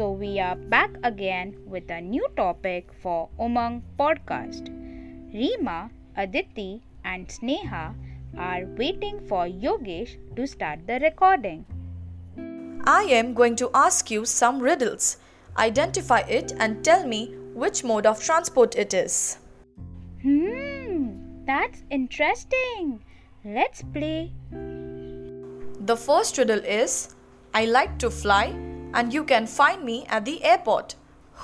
So we are back again with a new topic for Umang podcast. Reema, Aditi, and Sneha are waiting for Yogesh to start the recording. I am going to ask you some riddles. Identify it and tell me which mode of transport it is. Hmm, that's interesting. Let's play. The first riddle is I like to fly and you can find me at the airport.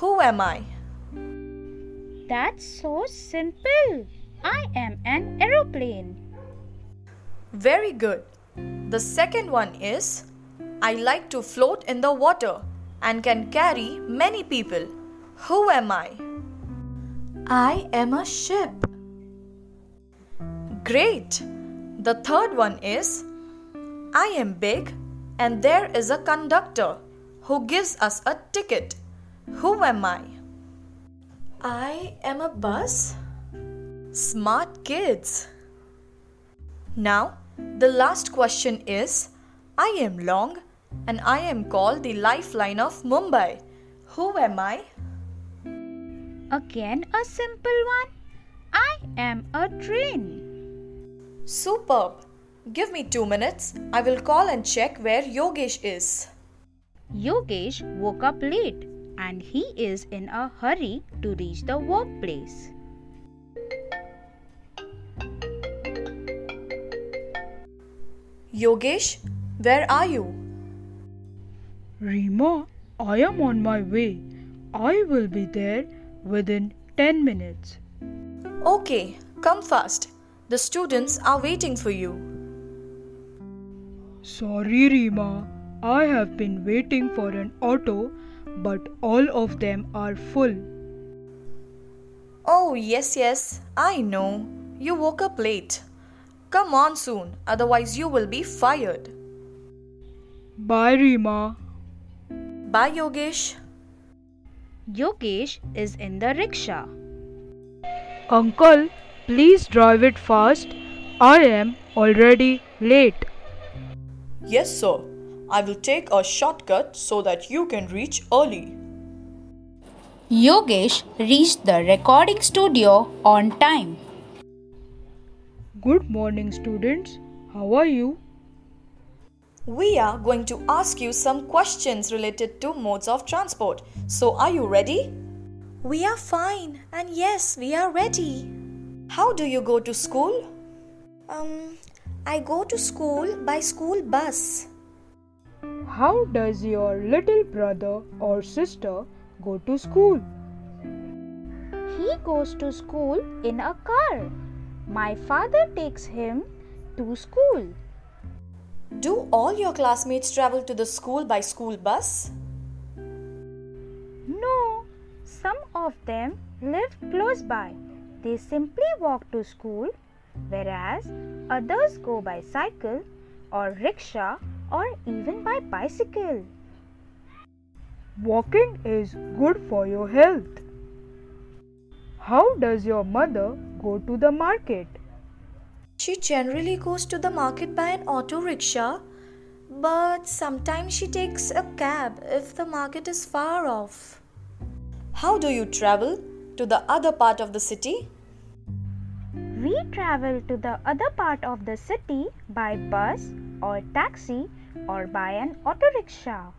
Who am I? That's so simple. I am an aeroplane. Very good. The second one is I like to float in the water and can carry many people. Who am I? I am a ship. Great. The third one is I am big and there is a conductor who gives us a ticket. Who am I? I am a bus. Smart kids. Now, the last question is I am long and I am called the lifeline of Mumbai. Who am I? Again, a simple one. I am a train. Superb. Give me two minutes. I will call and check where Yogesh is. Yogesh woke up late and he is in a hurry to reach the workplace. Yogesh, where are you? Reema, I am on my way. I will be there within 10 minutes. Okay, come fast. The students are waiting for you. Sorry, Reema. I have been waiting for an auto, but all of them are full. Oh, yes, yes, I know. You woke up late. Come on soon, otherwise, you will be fired. Bye, Reema. Bye, Yogesh. Yogesh is in the rickshaw. Uncle, please drive it fast. I am already late. Yes, sir. I will take a shortcut so that you can reach early. Yogesh reached the recording studio on time. Good morning, students. How are you? We are going to ask you some questions related to modes of transport. So, are you ready? We are fine, and yes, we are ready. How do you go to school? Um, I go to school by school bus. How does your little brother or sister go to school? He goes to school in a car. My father takes him to school. Do all your classmates travel to the school by school bus? No, some of them live close by. They simply walk to school, whereas others go by cycle or rickshaw or even by bicycle. Walking is good for your health. How does your mother go to the market? She generally goes to the market by an auto rickshaw, but sometimes she takes a cab if the market is far off. How do you travel to the other part of the city? We travel to the other part of the city by bus or taxi or by an auto rickshaw.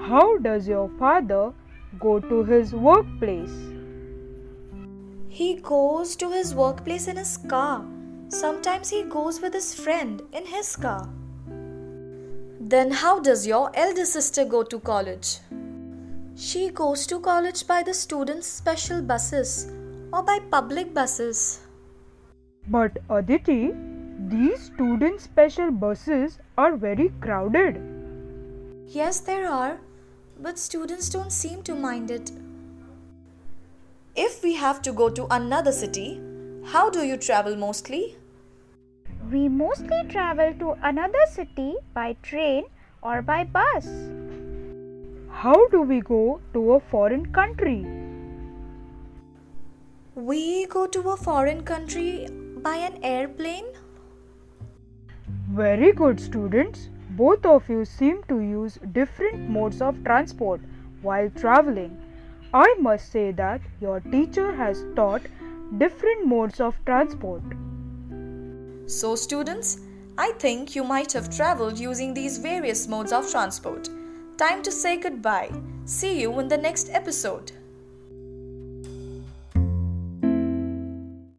How does your father go to his workplace? He goes to his workplace in his car. Sometimes he goes with his friend in his car. Then, how does your elder sister go to college? She goes to college by the students' special buses or by public buses. But Aditi, these student special buses are very crowded. Yes, there are, but students don't seem to mind it. If we have to go to another city, how do you travel mostly? We mostly travel to another city by train or by bus. How do we go to a foreign country? We go to a foreign country by an airplane. Very good, students. Both of you seem to use different modes of transport while traveling. I must say that your teacher has taught different modes of transport. So, students, I think you might have traveled using these various modes of transport. Time to say goodbye. See you in the next episode.